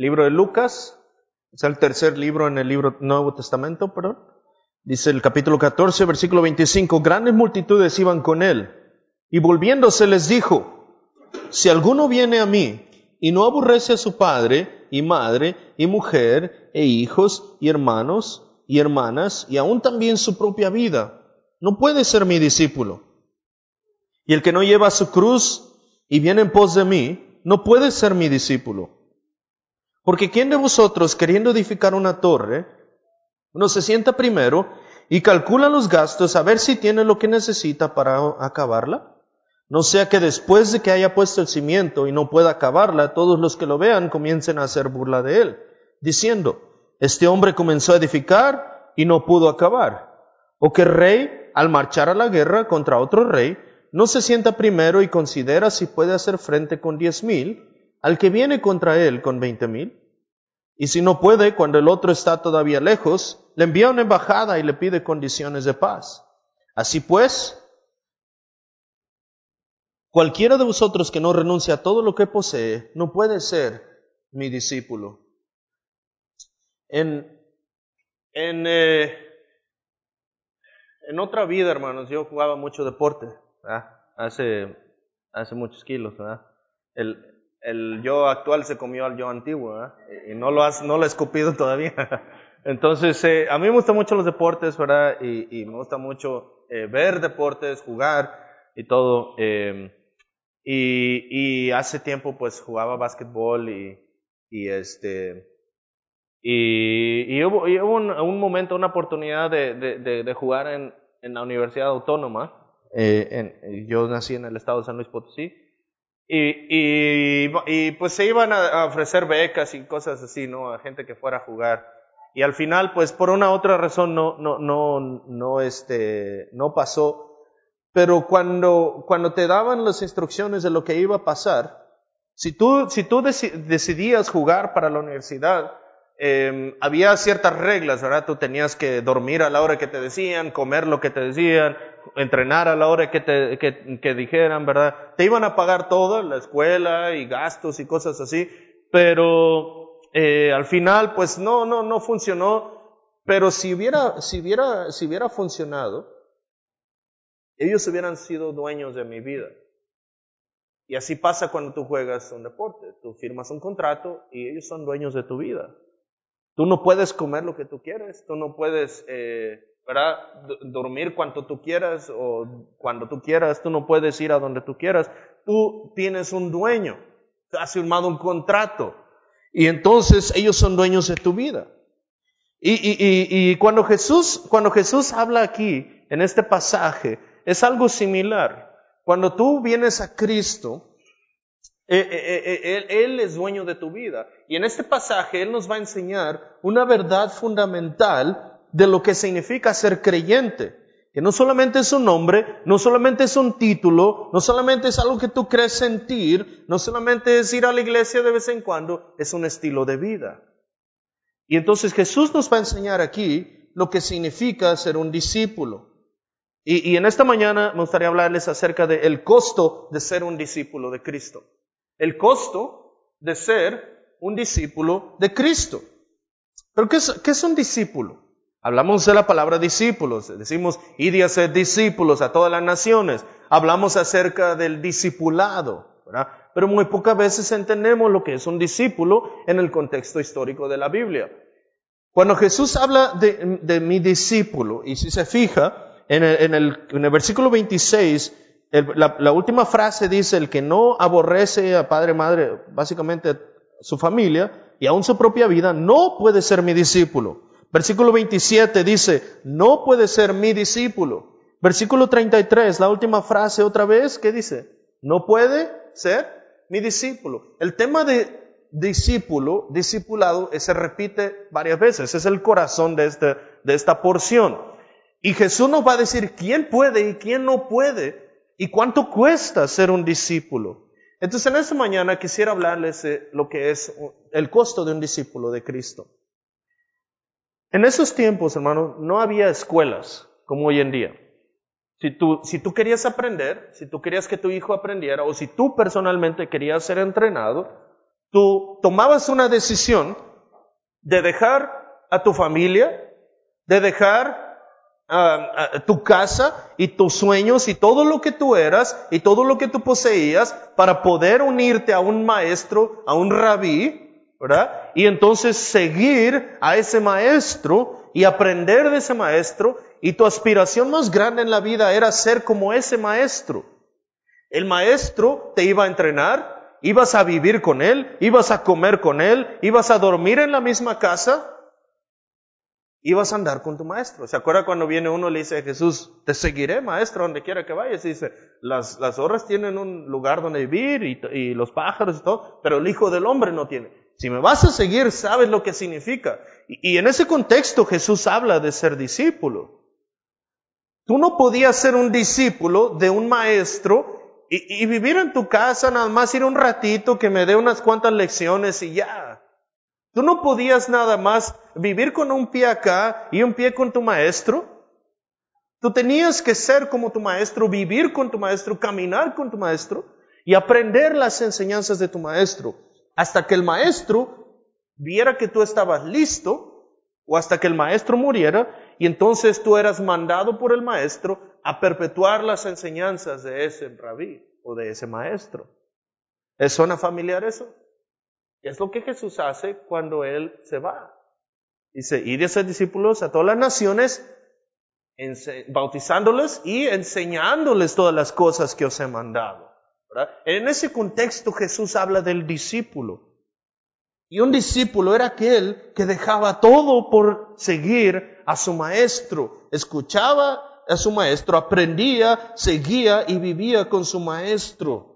libro de Lucas, es el tercer libro en el libro Nuevo Testamento, perdón. Dice el capítulo 14, versículo 25, grandes multitudes iban con él, y volviéndose les dijo, si alguno viene a mí y no aborrece a su padre y madre y mujer e hijos y hermanos y hermanas y aún también su propia vida, no puede ser mi discípulo. Y el que no lleva su cruz y viene en pos de mí, no puede ser mi discípulo. Porque ¿quién de vosotros, queriendo edificar una torre, no se sienta primero y calcula los gastos a ver si tiene lo que necesita para acabarla? No sea que después de que haya puesto el cimiento y no pueda acabarla, todos los que lo vean comiencen a hacer burla de él, diciendo, este hombre comenzó a edificar y no pudo acabar. O que el rey, al marchar a la guerra contra otro rey, no se sienta primero y considera si puede hacer frente con diez mil al que viene contra él con veinte mil. Y si no puede, cuando el otro está todavía lejos, le envía una embajada y le pide condiciones de paz. Así pues, cualquiera de vosotros que no renuncie a todo lo que posee, no puede ser mi discípulo. En, en, eh, en otra vida, hermanos, yo jugaba mucho deporte, hace, hace muchos kilos. El, el yo actual se comió al yo antiguo y no lo, has, no lo he escupido todavía. Entonces, eh, a mí me gustan mucho los deportes, ¿verdad? Y, y me gusta mucho eh, ver deportes, jugar y todo. Eh, y, hace tiempo, pues, jugaba básquetbol y, y este, y, y hubo, hubo un, momento, una oportunidad de, de, jugar en, en, la Universidad Autónoma. Eh, yo nací en el estado de San Luis Potosí. Y, y, pues se iban a ofrecer becas y cosas así, ¿no? A gente que fuera a jugar. Y al final, pues por una otra razón no, no, no, no, este, no pasó. Pero cuando, cuando te daban las instrucciones de lo que iba a pasar, si tú, si tú decidías jugar para la universidad, eh, había ciertas reglas, ¿verdad? Tú tenías que dormir a la hora que te decían, comer lo que te decían, entrenar a la hora que te que dijeran, ¿verdad? Te iban a pagar todo, la escuela y gastos y cosas así, pero eh, al final, pues no, no, no funcionó. Pero si hubiera, si hubiera, si hubiera funcionado, ellos hubieran sido dueños de mi vida. Y así pasa cuando tú juegas un deporte. Tú firmas un contrato y ellos son dueños de tu vida. Tú no puedes comer lo que tú quieres, tú no puedes eh, ¿verdad? dormir cuanto tú quieras o cuando tú quieras, tú no puedes ir a donde tú quieras. Tú tienes un dueño, has firmado un contrato y entonces ellos son dueños de tu vida. Y, y, y, y cuando, Jesús, cuando Jesús habla aquí, en este pasaje, es algo similar. Cuando tú vienes a Cristo, eh, eh, eh, él, es dueño de tu vida. Y en este pasaje Él nos va a enseñar una verdad fundamental de lo que significa ser creyente. Que no solamente es un nombre, no solamente es un título, no solamente es algo que tú crees sentir, no solamente es ir a la iglesia de vez en cuando, es un estilo de vida. Y entonces Jesús nos va a enseñar aquí lo que significa ser un discípulo. Y, y en esta mañana me gustaría hablarles acerca del costo de ser un discípulo de Cristo el costo de ser un discípulo de Cristo. Pero ¿qué es, qué es un discípulo? Hablamos de la palabra discípulos, decimos, id y ser discípulos a todas las naciones. Hablamos acerca del discipulado, ¿verdad? Pero muy pocas veces entendemos lo que es un discípulo en el contexto histórico de la Biblia. Cuando Jesús habla de, de mi discípulo, y si se fija, en el, en el, en el versículo 26, la, última frase dice, el que no aborrece a padre, madre, básicamente su familia y aún su propia vida, no puede ser mi discípulo. Versículo 27 dice, no puede ser mi discípulo. Versículo 33, la última frase otra vez, ¿qué dice? No puede ser mi discípulo. El tema de discípulo, discipulado, se repite varias veces. Es el corazón de, este, de esta porción. Y Jesús nos va a decir quién puede y quién no puede ¿Y cuánto cuesta ser un discípulo? Entonces en esta mañana quisiera hablarles de lo que es el costo de un discípulo de Cristo. En esos tiempos, hermano, no había escuelas como hoy en día. Si tú, si tú querías aprender, si tú querías que tu hijo aprendiera, o si tú personalmente querías ser entrenado, tú tomabas una decisión de dejar a tu familia, de dejar tu casa y tus sueños y todo lo que tú eras y todo lo que tú poseías para poder unirte a un maestro, a un rabí, ¿verdad? Y entonces seguir a ese maestro y aprender de ese maestro y tu aspiración más grande en la vida era ser como ese maestro. El maestro te iba a entrenar, ibas a vivir con él, ibas a comer con él, ibas a dormir en la misma casa, ibas a andar con tu maestro. ¿Se acuerda cuando viene uno y le dice Jesús, te seguiré, maestro, donde quiera que vayas? Y dice, las, las tienen un lugar donde vivir y, y los pájaros y todo, pero el Hijo del Hombre no tiene. Si me vas a seguir, sabes lo que significa. Y, y en ese contexto Jesús habla de ser discípulo. Tú no podías ser un discípulo de un maestro y, y, vivir en tu casa, nada más ir un ratito que me dé unas cuantas lecciones y ya. Tú no podías nada más vivir con un pie acá y un pie con tu maestro. Tú tenías que ser como tu maestro, vivir con tu maestro, caminar con tu maestro y aprender las enseñanzas de tu maestro. Hasta que el maestro viera que tú estabas listo o hasta que el maestro muriera y entonces tú eras mandado por el maestro a perpetuar las enseñanzas de ese rabí o de ese maestro. ¿Es suena familiar eso? Es lo que Jesús hace cuando Él se va. Dice, ir a ser discípulos a todas las naciones, bautizándoles y enseñándoles todas las cosas que os he mandado. En ese contexto Jesús habla del discípulo. Y un discípulo era aquel que dejaba todo por seguir a su maestro, escuchaba a su maestro, aprendía, seguía y vivía con su maestro.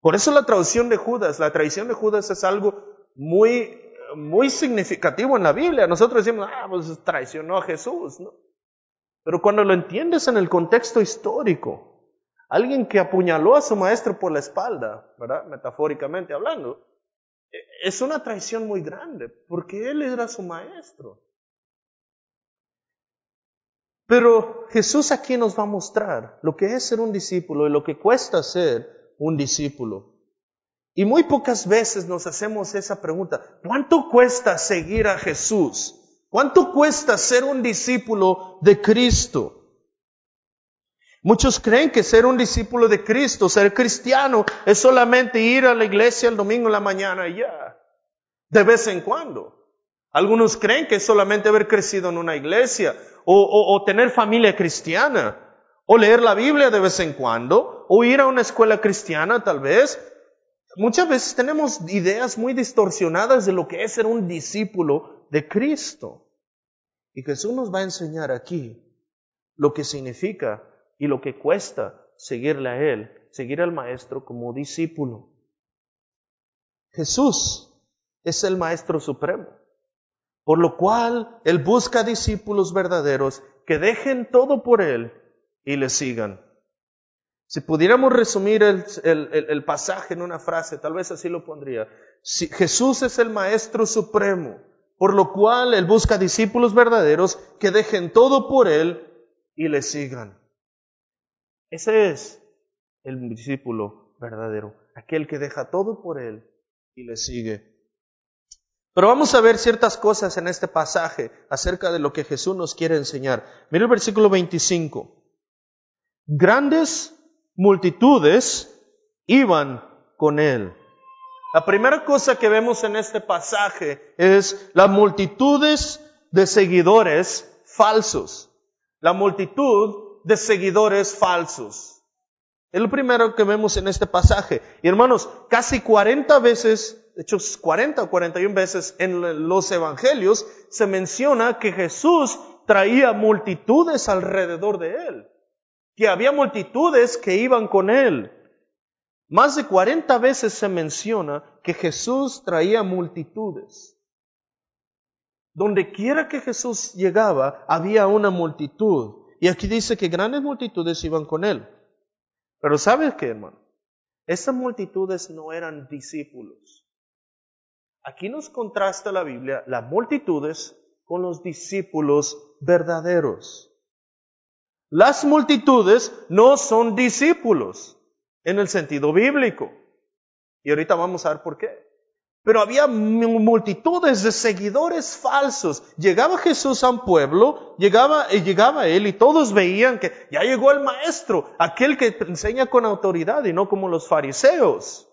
Por eso la traducción de Judas, la tradición de Judas es algo muy, muy significativo en la Biblia. Nosotros decimos, ah, pues traicionó a Jesús, ¿no? Pero cuando lo entiendes en el contexto histórico, alguien que apuñaló a su maestro por la espalda, ¿verdad? Metafóricamente hablando, es una traición muy grande, porque él era su maestro. Pero Jesús aquí nos va a mostrar lo que es ser un discípulo y lo que cuesta ser un discípulo. Y muy pocas veces nos hacemos esa pregunta, ¿cuánto cuesta seguir a Jesús? ¿Cuánto cuesta ser un discípulo de Cristo? Muchos creen que ser un discípulo de Cristo, ser cristiano, es solamente ir a la iglesia el domingo en la mañana y ya, de vez en cuando. Algunos creen que es solamente haber crecido en una iglesia o, o tener familia cristiana o leer la Biblia de vez en cuando o ir a una escuela cristiana tal vez. Muchas veces tenemos ideas muy distorsionadas de lo que es ser un discípulo de Cristo. Y Jesús nos va a enseñar aquí lo que significa y lo que cuesta seguirle a Él, seguir al Maestro como discípulo. Jesús es el Maestro Supremo, por lo cual Él busca discípulos verdaderos que dejen todo por Él y le sigan. Si pudiéramos resumir el, el, pasaje en una frase, tal vez así lo pondría. Si Jesús es el Maestro Supremo, por lo cual Él busca discípulos verdaderos que dejen todo por Él y le sigan. Ese es el discípulo verdadero, aquel que deja todo por él y le sigue. Pero vamos a ver ciertas cosas en este pasaje acerca de lo que Jesús nos quiere enseñar. Mira el versículo 25. Grandes multitudes iban con él. La primera cosa que vemos en este pasaje es las multitudes de seguidores falsos. La multitud de seguidores falsos. Es lo primero que vemos en este pasaje. Y hermanos, casi 40 veces, de hecho 40 o 41 veces en los evangelios se menciona que Jesús traía multitudes alrededor de él. Que había multitudes que iban con él. Más de 40 veces se menciona que Jesús traía multitudes. Donde quiera que Jesús llegaba, había una multitud. Y aquí dice que grandes multitudes iban con él. Pero ¿sabes qué, hermano? Esas multitudes no eran discípulos. Aquí nos contrasta la Biblia las multitudes con los discípulos verdaderos. Las multitudes no son discípulos en el sentido bíblico. Y ahorita vamos a ver por qué. Pero había multitudes de seguidores falsos. Llegaba Jesús a un pueblo, llegaba, llegaba él y todos veían que ya llegó el maestro, aquel que enseña con autoridad y no como los fariseos.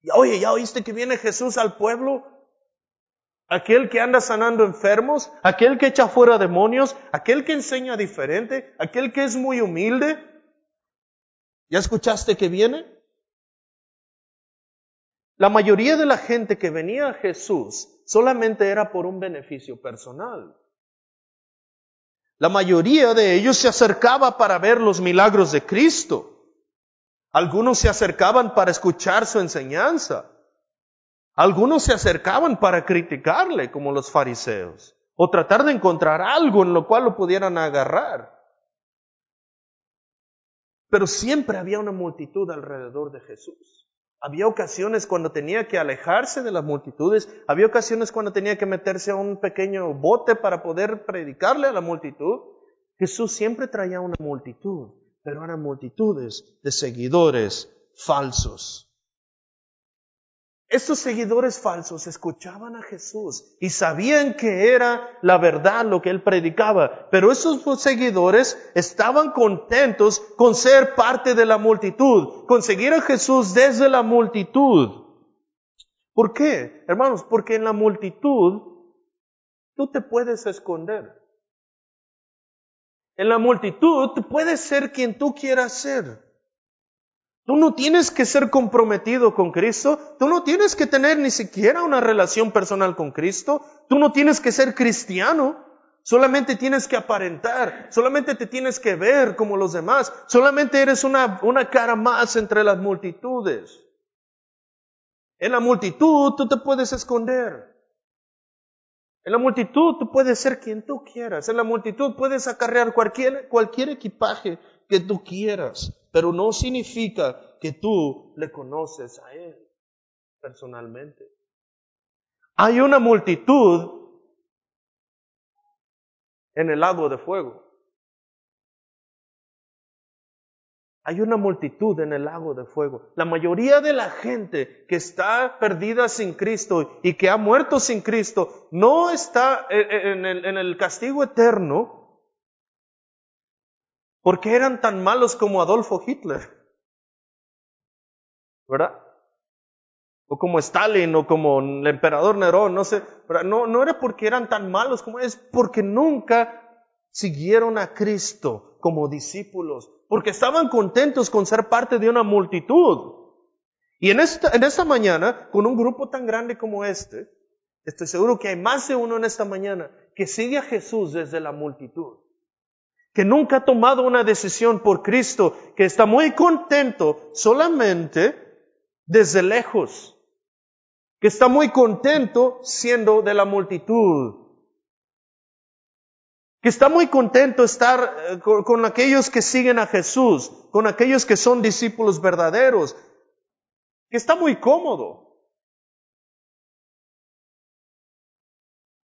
Y oye, ¿ya oíste que viene Jesús al pueblo? Aquel que anda sanando enfermos, aquel que echa fuera demonios, aquel que enseña diferente, aquel que es muy humilde. ¿Ya escuchaste que viene? La mayoría de la gente que venía a Jesús solamente era por un beneficio personal. La mayoría de ellos se acercaba para ver los milagros de Cristo. Algunos se acercaban para escuchar su enseñanza. Algunos se acercaban para criticarle, como los fariseos, o tratar de encontrar algo en lo cual lo pudieran agarrar. Pero siempre había una multitud alrededor de Jesús. Había ocasiones cuando tenía que alejarse de las multitudes, había ocasiones cuando tenía que meterse a un pequeño bote para poder predicarle a la multitud. Jesús siempre traía una multitud, pero eran multitudes de seguidores falsos. Estos seguidores falsos escuchaban a Jesús y sabían que era la verdad lo que él predicaba, pero esos seguidores estaban contentos con ser parte de la multitud, con seguir a Jesús desde la multitud. ¿Por qué? Hermanos, porque en la multitud tú te puedes esconder. En la multitud tú puedes ser quien tú quieras ser. Tú no tienes que ser comprometido con Cristo, tú no tienes que tener ni siquiera una relación personal con Cristo, tú no tienes que ser cristiano, solamente tienes que aparentar, solamente te tienes que ver como los demás, solamente eres una, una cara más entre las multitudes. En la multitud tú te puedes esconder. En la multitud tú puedes ser quien tú quieras. En la multitud puedes acarrear cualquier, cualquier equipaje que tú quieras pero no significa que tú le conoces a Él personalmente. Hay una multitud en el lago de fuego. Hay una multitud en el lago de fuego. La mayoría de la gente que está perdida sin Cristo y que ha muerto sin Cristo no está en el, en el castigo eterno ¿Por qué eran tan malos como Adolfo Hitler? ¿Verdad? O como Stalin o como el emperador Nerón, no sé. No, no era porque eran tan malos como es porque nunca siguieron a Cristo como discípulos, porque estaban contentos con ser parte de una multitud. Y en esta, en esta mañana, con un grupo tan grande como este, estoy seguro que hay más de uno en esta mañana que sigue a Jesús desde la multitud que nunca ha tomado una decisión por Cristo, que está muy contento solamente desde lejos, que está muy contento siendo de la multitud, que está muy contento estar eh, con, aquellos que siguen a Jesús, con aquellos que son discípulos verdaderos, que está muy cómodo.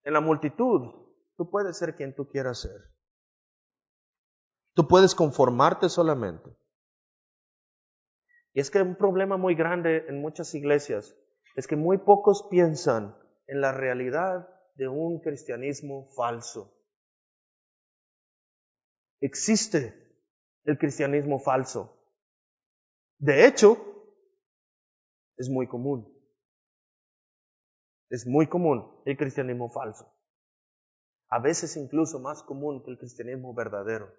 En la multitud, tú puedes ser quien tú quieras ser. Tú puedes conformarte solamente. Y es que un problema muy grande en muchas iglesias es que muy pocos piensan en la realidad de un cristianismo falso. Existe el cristianismo falso. De hecho, es muy común. Es muy común el cristianismo falso. A veces incluso más común que el cristianismo verdadero.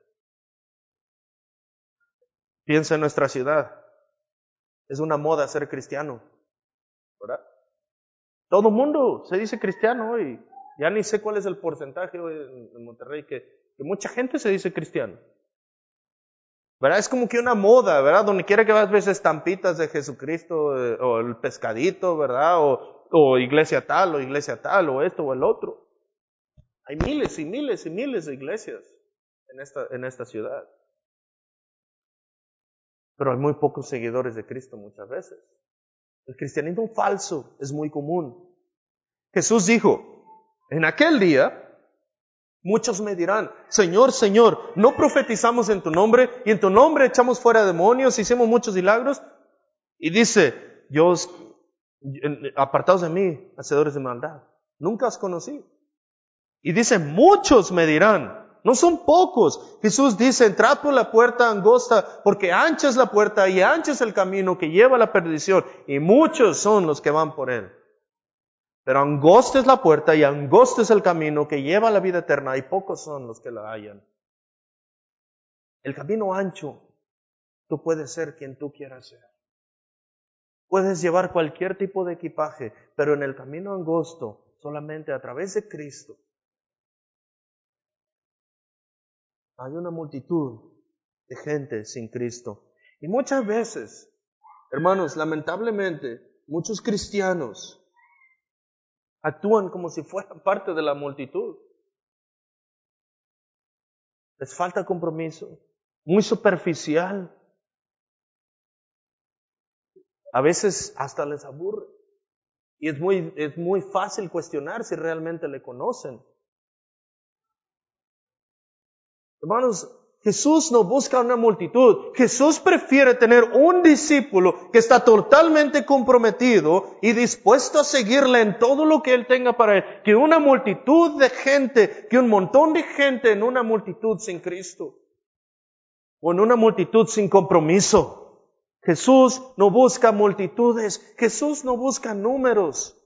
Piensa en nuestra ciudad. Es una moda ser cristiano. ¿Verdad? Todo mundo se dice cristiano hoy. Ya ni sé cuál es el porcentaje en Monterrey que, mucha gente se dice cristiano. ¿Verdad? Es como que una moda, ¿verdad? Donde quiera que vas ves estampitas de Jesucristo eh, o el pescadito, ¿verdad? O, iglesia tal o iglesia tal o esto o el otro. Hay miles y miles y miles de iglesias en esta ciudad pero hay muy pocos seguidores de Cristo muchas veces. El cristianismo falso es muy común. Jesús dijo, en aquel día, muchos me dirán, Señor, Señor, ¿no profetizamos en tu nombre y en tu nombre echamos fuera demonios, hicimos muchos milagros? Y dice, yo os, apartados de mí, hacedores de maldad. Nunca os conocí. Y dice, muchos me dirán, no son pocos. Jesús dice, entrad por la puerta angosta, porque ancha es la puerta y ancha es el camino que lleva a la perdición, y muchos son los que van por él. Pero angosta es la puerta y angosto es el camino que lleva a la vida eterna, y pocos son los que la hallan. El camino ancho, tú puedes ser quien tú quieras ser. Puedes llevar cualquier tipo de equipaje, pero en el camino angosto, solamente a través de Cristo, hay una multitud de gente sin Cristo. Y muchas veces, hermanos, lamentablemente, muchos cristianos actúan como si fueran parte de la multitud. Les falta compromiso, muy superficial. A veces hasta les aburre. Y es muy, es muy fácil cuestionar si realmente le conocen. Hermanos, Jesús no busca una multitud. Jesús prefiere tener un discípulo que está totalmente comprometido y dispuesto a seguirle en todo lo que él tenga para él, que una multitud de gente, que un montón de gente en una multitud sin Cristo o en una multitud sin compromiso. Jesús no busca multitudes, Jesús no busca números.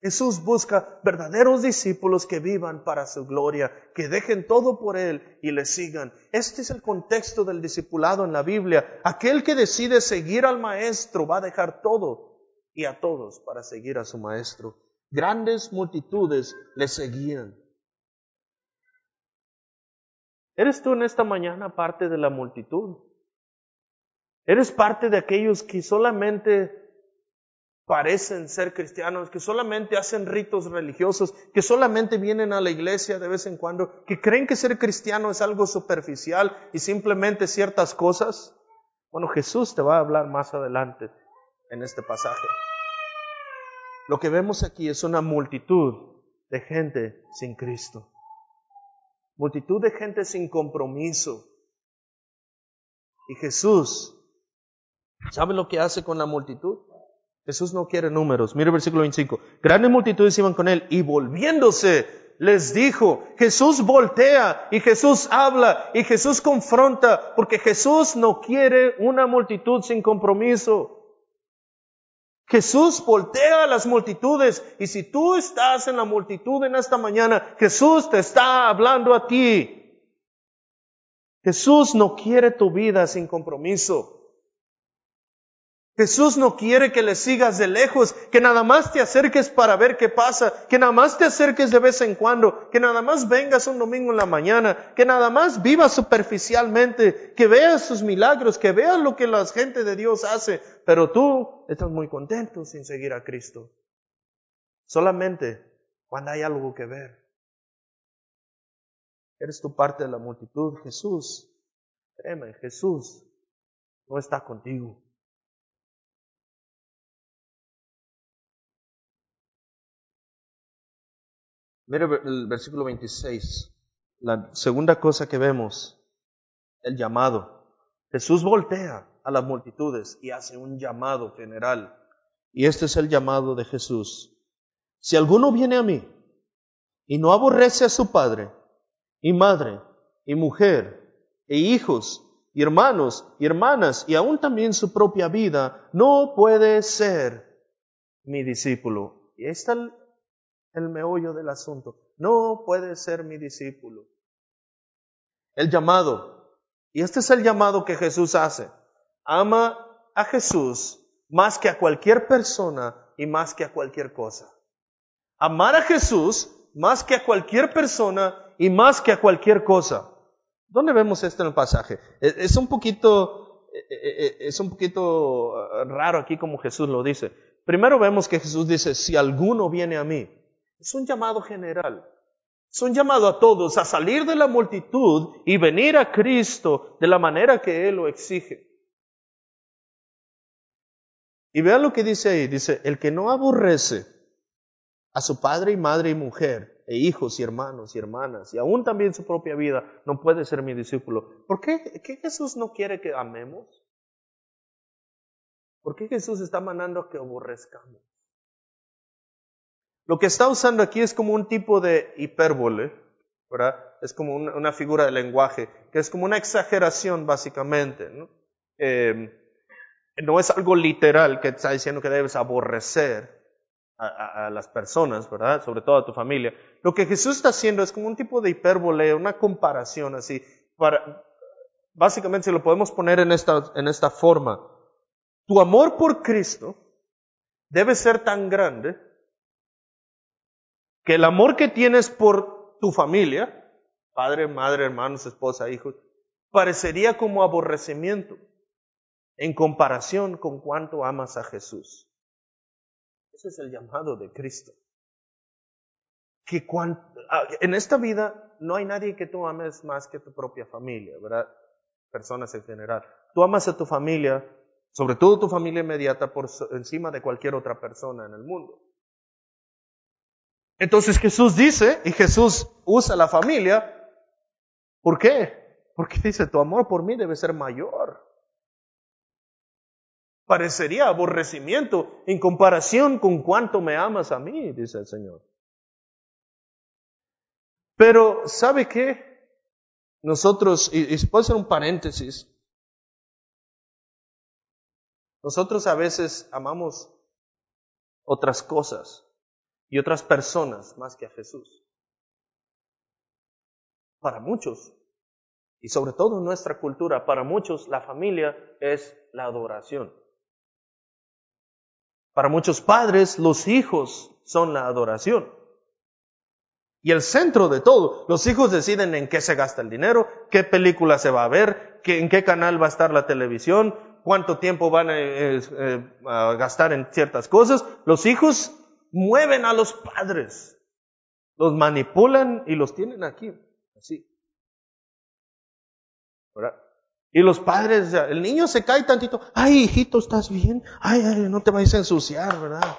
Jesús busca verdaderos discípulos que vivan para su gloria, que dejen todo por Él y le sigan. Este es el contexto del discipulado en la Biblia. Aquel que decide seguir al Maestro va a dejar todo y a todos para seguir a su Maestro. Grandes multitudes le seguían. ¿Eres tú en esta mañana parte de la multitud? ¿Eres parte de aquellos que solamente parecen ser cristianos, que solamente hacen ritos religiosos, que solamente vienen a la iglesia de vez en cuando, que creen que ser cristiano es algo superficial y simplemente ciertas cosas. Bueno, Jesús te va a hablar más adelante en este pasaje. Lo que vemos aquí es una multitud de gente sin Cristo. Multitud de gente sin compromiso. Y Jesús, ¿sabe lo que hace con la multitud? Jesús no quiere números. Mira el versículo 25. Grandes multitudes iban con él y volviéndose les dijo, Jesús voltea y Jesús habla y Jesús confronta porque Jesús no quiere una multitud sin compromiso. Jesús voltea a las multitudes y si tú estás en la multitud en esta mañana, Jesús te está hablando a ti. Jesús no quiere tu vida sin compromiso. Jesús no quiere que le sigas de lejos, que nada más te acerques para ver qué pasa, que nada más te acerques de vez en cuando, que nada más vengas un domingo en la mañana, que nada más vivas superficialmente, que veas sus milagros, que veas lo que la gente de Dios hace, pero tú estás muy contento sin seguir a Cristo. Solamente cuando hay algo que ver. Eres tu parte de la multitud, Jesús. Créeme, Jesús no está contigo. Mira el versículo 26. La segunda cosa que vemos, el llamado. Jesús voltea a las multitudes y hace un llamado general. Y este es el llamado de Jesús. Si alguno viene a mí y no aborrece a su padre y madre y mujer e hijos y hermanos y hermanas y aún también su propia vida, no puede ser mi discípulo. Y está el meollo del asunto. No puede ser mi discípulo. El llamado. Y este es el llamado que Jesús hace. Ama a Jesús más que a cualquier persona y más que a cualquier cosa. Amar a Jesús más que a cualquier persona y más que a cualquier cosa. ¿Dónde vemos esto en el pasaje? E, es un poquito, e, e, es un poquito uh, raro aquí como Jesús lo dice. Primero vemos que Jesús dice, si alguno viene a mí. Es un llamado general. Es un llamado a todos a salir de la multitud y venir a Cristo de la manera que Él lo exige. Y vean lo que dice ahí. Dice, el que no aborrece a su padre y madre y mujer, e hijos y hermanos y hermanas, y aún también su propia vida, no puede ser mi discípulo. ¿Por qué, qué Jesús no quiere que amemos? ¿Por qué Jesús está mandando que aborrezcamos? Lo que está usando aquí es como un tipo de hipérbole, ¿verdad? Es como una, figura de lenguaje, que es como una exageración básicamente, ¿no? No es algo literal que está diciendo que debes aborrecer a, las personas, ¿verdad? Sobre todo a tu familia. Lo que Jesús está haciendo es como un tipo de hipérbole, una comparación así. Básicamente, si lo podemos poner esta, en esta forma, tu amor por Cristo debe ser tan grande que el amor que tienes por tu familia, padre, madre, hermanos, esposa, hijos, parecería como aborrecimiento en comparación con cuánto amas a Jesús. Ese es el llamado de Cristo. Que ah, en esta vida no hay nadie que tú ames más que tu propia familia. Personas en general. Tú amas a tu familia, sobre todo tu familia inmediata, por encima de cualquier otra persona en el mundo. Entonces Jesús dice, y Jesús usa la familia, ¿por qué? Porque dice, tu amor por mí debe ser mayor. Parecería aborrecimiento en comparación con cuánto me amas a mí, dice el Señor. Pero, ¿sabe qué? Nosotros, y, y puedo hacer un paréntesis, nosotros a veces amamos otras cosas y otras personas más que a Jesús. Para muchos, y sobre todo en nuestra cultura, para muchos la familia es la adoración. Para muchos padres, los hijos son la adoración. Y el centro de todo, los hijos deciden en qué se gasta el dinero, qué película se va a ver, en qué canal va a estar la televisión, cuánto tiempo van a, eh, eh, a gastar en ciertas cosas. Los hijos mueven a los padres, los manipulan y los tienen aquí, así. Y los padres, el niño se cae tantito, ay hijito, ¿estás bien? Ay, ay no te vayas a ensuciar, ¿verdad?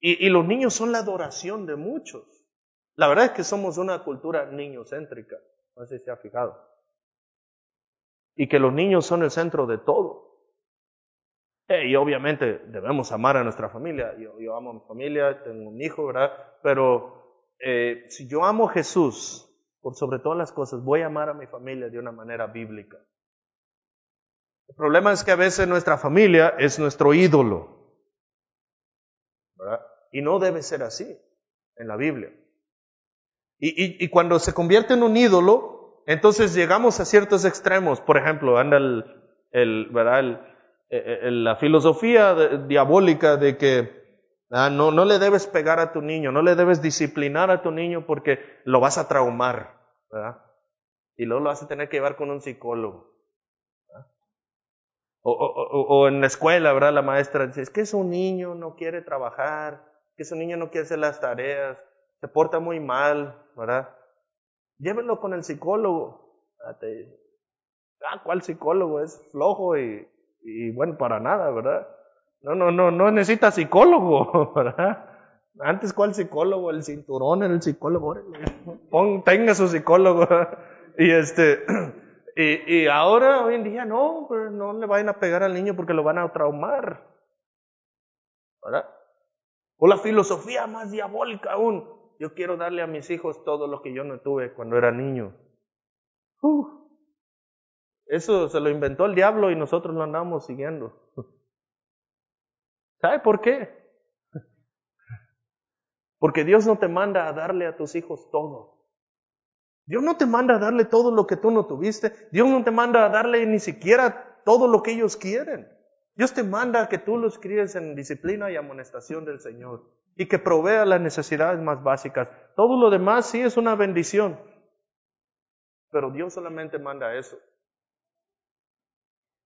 y, los niños son la adoración de muchos. La verdad es que somos una cultura niñocéntrica, no sé si se ha fijado. Y que los niños son el centro de todo. Eh, y obviamente debemos amar a nuestra familia. Yo, amo a mi familia, tengo un hijo, ¿verdad? Pero eh, si yo amo a Jesús por sobre todas las cosas, voy a amar a mi familia de una manera bíblica. El problema es que a veces nuestra familia es nuestro ídolo. Y no debe ser así en la Biblia. Y, y, cuando se convierte en un ídolo, entonces llegamos a ciertos extremos. Por ejemplo, anda el, ¿verdad? el, la filosofía diabólica de que ah, no, no le debes pegar a tu niño, no le debes disciplinar a tu niño porque lo vas a traumar, ¿verdad? Y luego lo vas a tener que llevar con un psicólogo. O, o, o, en la escuela, ¿verdad? La maestra dice, es que es un niño, no quiere trabajar, que es un niño no quiere hacer las tareas, se porta muy mal, ¿verdad? Llévenlo con el psicólogo. Ah, ¿cuál psicólogo? Es flojo y y bueno, para nada, ¿verdad? No, no, no, no necesita psicólogo, ¿verdad? Antes, ¿cuál psicólogo? El cinturón el psicólogo. Pon, tenga su psicólogo. Y este, y, y, ahora, hoy en día, no, pues, no le vayan a pegar al niño porque lo van a traumar. ¿Verdad? O la filosofía más diabólica aún. Yo quiero darle a mis hijos todo lo que yo no tuve cuando era niño. Eso se lo inventó el diablo y nosotros lo andamos siguiendo. ¿Sabe por qué? Porque Dios no te manda a darle a tus hijos todo. Dios no te manda a darle todo lo que tú no tuviste. Dios no te manda a darle ni siquiera todo lo que ellos quieren. Dios te manda a que tú los críes en disciplina y amonestación del Señor y que provea las necesidades más básicas. Todo lo demás sí es una bendición, pero Dios solamente manda eso.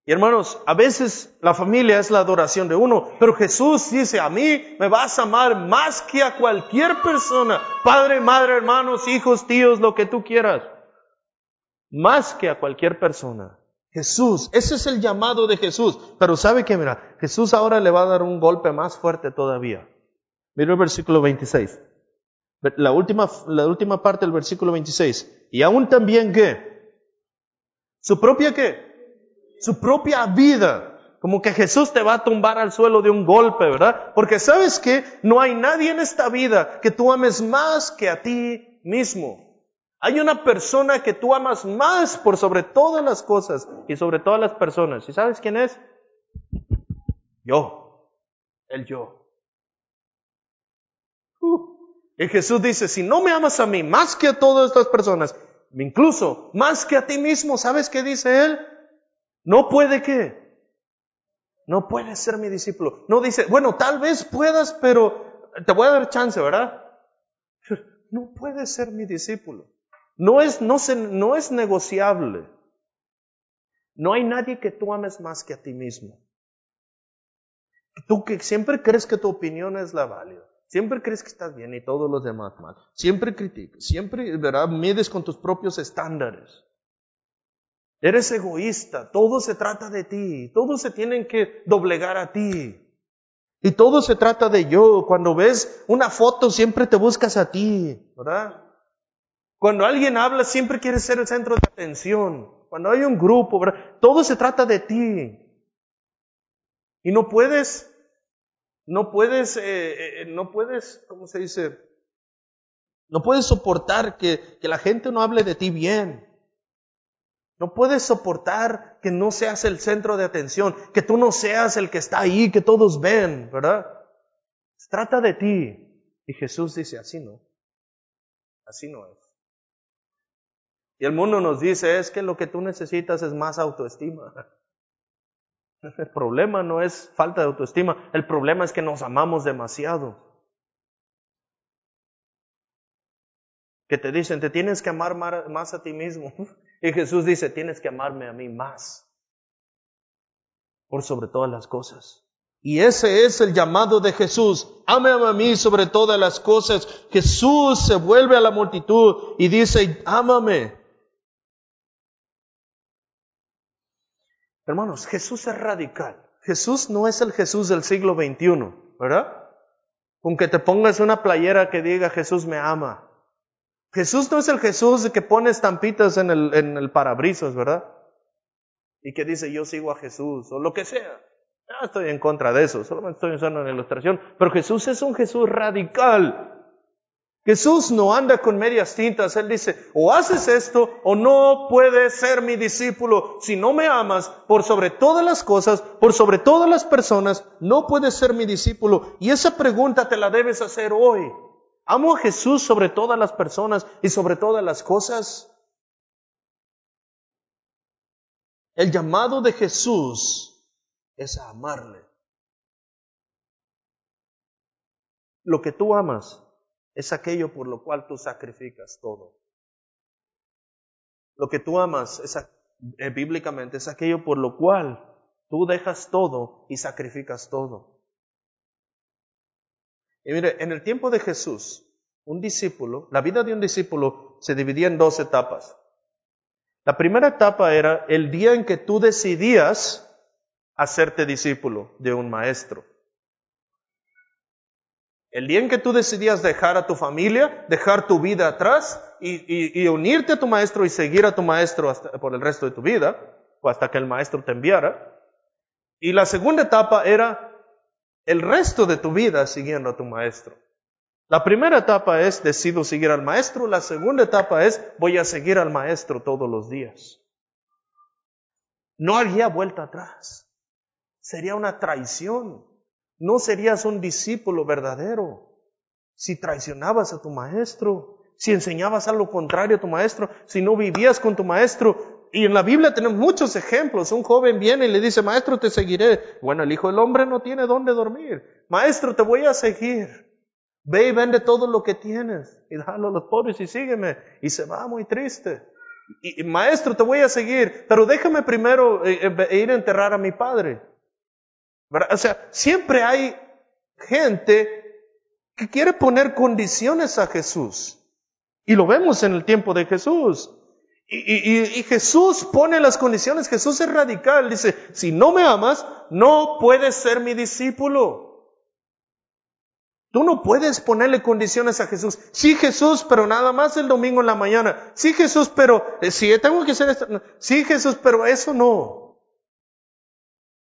Y hermanos, a veces la familia es la adoración de uno, pero Jesús dice, a mí me vas a amar más que a cualquier persona, padre, madre, hermanos, hijos, tíos, lo que tú quieras, más que a cualquier persona. Jesús, ese es el llamado de Jesús. Pero sabe que, mira, Jesús ahora le va a dar un golpe más fuerte todavía. Mira el versículo 26. La última, la última parte del versículo 26. Y aún también qué? Su propia qué? Su propia vida. Como que Jesús te va a tumbar al suelo de un golpe, ¿verdad? Porque sabes que no hay nadie en esta vida que tú ames más que a ti mismo. Hay una persona que tú amas más por sobre todas las cosas y sobre todas las personas. ¿Y sabes quién es? Yo. El yo. Uh. Y Jesús dice, si no me amas a mí más que a todas estas personas, incluso más que a ti mismo, ¿sabes qué dice él? No puede que. No puedes ser mi discípulo. No dice, bueno, tal vez puedas, pero te voy a dar chance, ¿verdad? No puedes ser mi discípulo. No es, no, se, no es negociable. No hay nadie que tú ames más que a ti mismo. Tú que siempre crees que tu opinión es la válida. Siempre crees que estás bien y todos los demás mal. Siempre criticas, siempre, ¿verdad? Mides con tus propios estándares. Eres egoísta, todo se trata de ti, todos se tienen que doblegar a ti. Y todo se trata de yo. Cuando ves una foto siempre te buscas a ti, ¿verdad? Cuando alguien habla siempre quieres ser el centro de atención. Cuando hay un grupo, ¿verdad? Todo se trata de ti. Y no puedes, no puedes, eh, eh, no puedes, ¿cómo se dice? No puedes soportar que, que la gente no hable de ti bien. No puedes soportar que no seas el centro de atención, que tú no seas el que está ahí, que todos ven, ¿verdad? Se trata de ti. Y Jesús dice, así no. Así no es. Y el mundo nos dice, es que lo que tú necesitas es más autoestima. El problema no es falta de autoestima, el problema es que nos amamos demasiado. Que te dicen, te tienes que amar más a ti mismo. Y Jesús dice, tienes que amarme a mí más, por sobre todas las cosas. Y ese es el llamado de Jesús. Ámame a mí sobre todas las cosas. Jesús se vuelve a la multitud y dice, ámame. Hermanos, Jesús es radical. Jesús no es el Jesús del siglo XXI, ¿verdad? Con que te pongas una playera que diga Jesús me ama. Jesús no es el Jesús que pone estampitas en el, en el parabrisas, ¿verdad? Y que dice yo sigo a Jesús o lo que sea. No estoy en contra de eso, solamente estoy usando una ilustración. Pero Jesús es un Jesús radical. Jesús no anda con medias tintas. Él dice, o haces esto o no puedes ser mi discípulo. Si no me amas por sobre todas las cosas, por sobre todas las personas, no puedes ser mi discípulo. Y esa pregunta te la debes hacer hoy. ¿Amo a Jesús sobre todas las personas y sobre todas las cosas? El llamado de Jesús es a amarle. Lo que tú amas es aquello por lo cual tú sacrificas todo. Lo que tú amas es, eh, bíblicamente es aquello por lo cual tú dejas todo y sacrificas todo. Y mire, en el tiempo de Jesús, un discípulo, la vida de un discípulo se dividía en dos etapas. La primera etapa era el día en que tú decidías hacerte discípulo de un maestro. El día en que tú decidías dejar a tu familia, dejar tu vida atrás y, unirte a tu maestro y seguir a tu maestro por el resto de tu vida, o hasta que el maestro te enviara. Y la segunda etapa era el resto de tu vida siguiendo a tu maestro. La primera etapa es decido seguir al maestro, la segunda etapa es voy a seguir al maestro todos los días. No haría vuelta atrás. Sería una traición. No serías un discípulo verdadero si traicionabas a tu maestro, si enseñabas algo contrario a tu maestro, si no vivías con tu maestro, y en la Biblia tenemos muchos ejemplos. Un joven viene y le dice, maestro, te seguiré. Bueno, el Hijo del Hombre no tiene dónde dormir. Maestro, te voy a seguir. Ve y vende todo lo que tienes y dalo a los pobres y sígueme. Y se va muy triste. Y, maestro, te voy a seguir, pero déjame primero eh, eh, ir a enterrar a mi padre. O sea, siempre hay gente que quiere poner condiciones a Jesús. Y lo vemos en el tiempo de Jesús. Y, Jesús pone las condiciones, Jesús es radical, dice, si no me amas, no puedes ser mi discípulo. Tú no puedes ponerle condiciones a Jesús. Sí, Jesús, pero nada más el domingo en la mañana. Sí, Jesús, pero eh, si tengo que hacer esto. Sí, Jesús, pero eso no.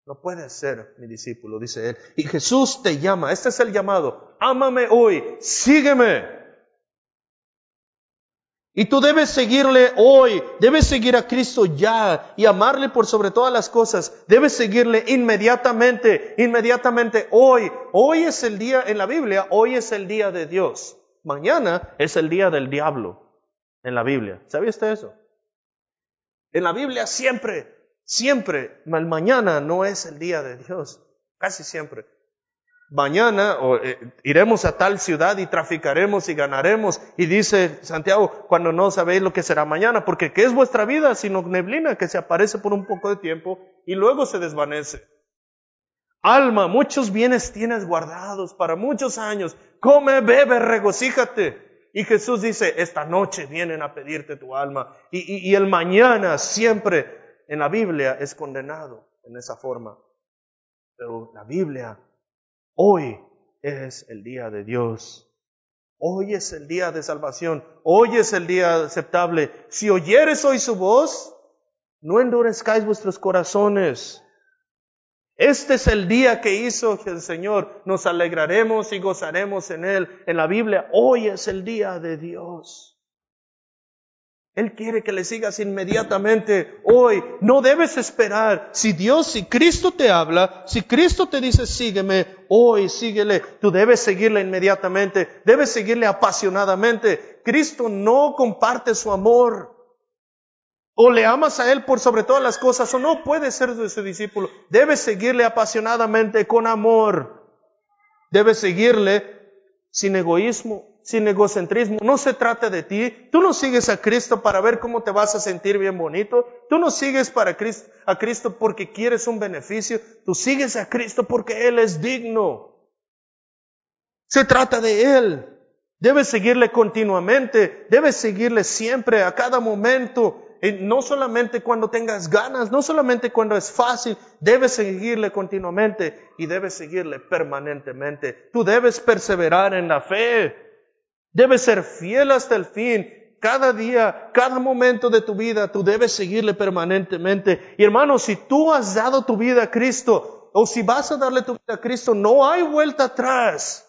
no puedes ser mi discípulo, dice él. Y Jesús te llama, este es el llamado, ámame hoy, sígueme. Y tú debes seguirle hoy, debes seguir a Cristo ya y amarle por sobre todas las cosas. Debes seguirle inmediatamente, inmediatamente hoy. Hoy es el día en la Biblia, hoy es el día de Dios. Mañana es el día del diablo en la Biblia. ¿Sabía usted eso? En la Biblia siempre, siempre, el mañana no es el día de Dios. Casi siempre mañana o, eh, iremos a tal ciudad y traficaremos y ganaremos. Y dice Santiago, cuando no sabéis lo que será mañana, porque ¿qué es vuestra vida sino neblina que se aparece por un poco de tiempo y luego se desvanece? Alma, muchos bienes tienes guardados para muchos años. Come, bebe, regocíjate. Y Jesús dice, esta noche vienen a pedirte tu alma. y el mañana siempre en la Biblia es condenado en esa forma. Pero la Biblia Hoy es el día de Dios. Hoy es el día de salvación. Hoy es el día aceptable. Si oyeres hoy su voz, no endurezcáis vuestros corazones. Este es el día que hizo el Señor. Nos alegraremos y gozaremos en Él. En la Biblia, hoy es el día de Dios. Él quiere que le sigas inmediatamente hoy. No debes esperar. Si Dios, si Cristo te habla, si Cristo te dice sígueme, hoy síguele. Tú debes seguirle inmediatamente. Debes seguirle apasionadamente. Cristo no comparte su amor. O le amas a Él por sobre todas las cosas o no puedes ser de su discípulo. Debes seguirle apasionadamente con amor. Debes seguirle sin egoísmo, sin egocentrismo. No se trata de ti. Tú no sigues a Cristo para ver cómo te vas a sentir bien bonito. Tú no sigues para Cristo, a Cristo porque quieres un beneficio. Tú sigues a Cristo porque Él es digno. Se trata de Él. Debes seguirle continuamente. Debes seguirle siempre, a cada momento. no solamente cuando tengas ganas, no solamente cuando es fácil, debes seguirle continuamente y debes seguirle permanentemente. Tú debes perseverar en la fe. Debes ser fiel hasta el fin. Cada día, cada momento de tu vida, tú debes seguirle permanentemente. Y hermano, si tú has dado tu vida a Cristo, o si vas a darle tu vida a Cristo, no hay vuelta atrás.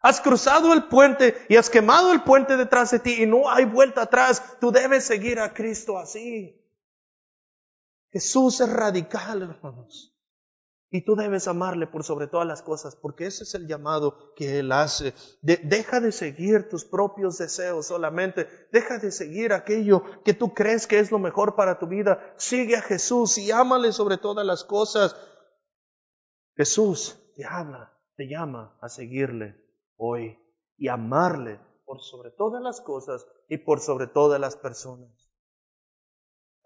Has cruzado el puente y has quemado el puente detrás de ti y no hay vuelta atrás. Tú debes seguir a Cristo así. Jesús es radical, hermanos. Y tú debes amarle por sobre todas las cosas, porque ese es el llamado que Él hace. deja de seguir tus propios deseos solamente. Deja de seguir aquello que tú crees que es lo mejor para tu vida. Sigue a Jesús y ámale sobre todas las cosas. Jesús te habla, te llama a seguirle hoy y amarle por sobre todas las cosas y por sobre todas las personas.